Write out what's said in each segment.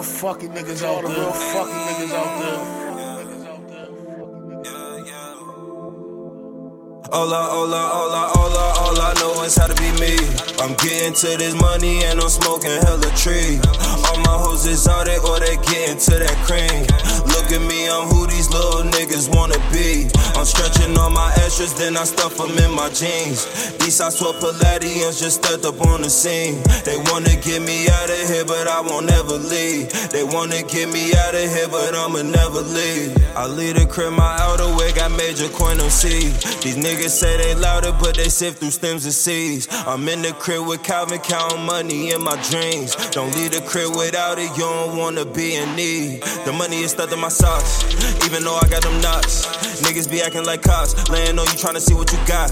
real fucking niggas out there. Real fucking niggas out there. Hola, hola, hola, hola, all I all I, all I know is how to be me. I'm getting to this money and I'm smoking hella tree. All my hoes is out there or they getting to that cream. Look at me, I'm who I'm stretching all my extras, then I stuff them in my jeans. These I swear Palladians just stepped up on the scene. They wanna get me out of here, but I won't ever leave. They wanna get me out of here, but I'ma never leave. I leave the crib, my outer way got major quantum C. These niggas say they louder, but they sift through stems and seeds. I'm in the crib with Calvin, counting money in my dreams. Don't leave the crib without it, you don't wanna be in need. The money is stuck in my socks, even though I got them knots. Niggas be acting like cops, laying on you trying to see what you got.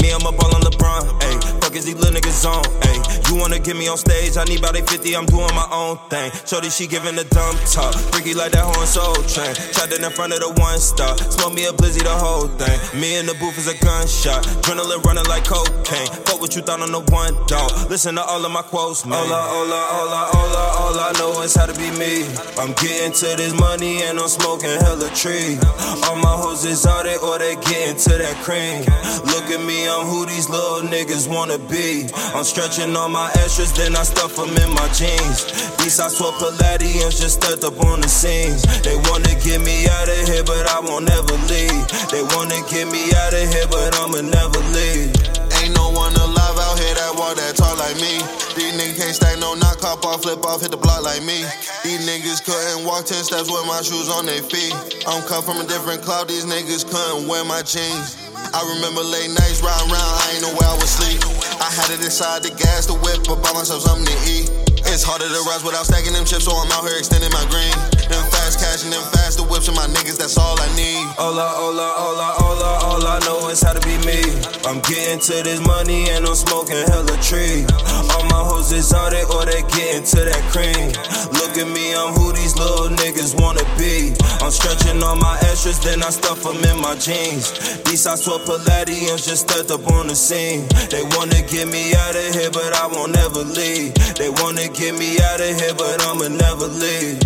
Me, I'm up all on LeBron, ayy. Fuck is these little niggas on, ayy. You wanna get me on stage, I need about 850, I'm doing my own thing. Shorty, she giving a dumb talk. Freaky like that horn soul train. Trapped in front of the one star. Smoke me a blizzy, the whole thing. Me in the booth is a gunshot. Adrenaline running like cocaine. Fuck what you thought on the one dog. Listen to all of my quotes, man. Hola, hola, hola, is how to be me. I'm getting to this money and I'm smoking hella tree. All my hoes is out there or they getting to that cream. Look at me, I'm who these little niggas wanna be. I'm stretching all my extras, then I stuff them in my jeans. These I swear Palladians just stepped up on the scenes. They wanna get me out of here, but I won't ever leave. They wanna get me out of here, but I'ma never leave. Ain't no one alive out here that walk that tall like me. These niggas can't stack no cop off, flip off, hit the block like me. These niggas couldn't walk 10 steps with my shoes on their feet. I'm cut from a different cloud, these niggas couldn't wear my jeans. I remember late nights riding around, I ain't know where I would sleep. I had to decide the gas, the whip, but buy myself something to eat. It's harder to rise without stacking them chips, so I'm out here extending my green. Them fast cash and them faster whips and my niggas, that's all I need. Hola, hola, hola, hola, all how to be me. I'm getting to this money and I'm smoking hella tree. All my hoes is out there or they getting to that cream. Look at me, I'm who these little niggas wanna be. I'm stretching all my extras, then I stuff them in my jeans. These I swear Palladians just stepped up on the scene. They wanna get me out of here, but I won't ever leave. They wanna get me out of here, but I'ma never leave.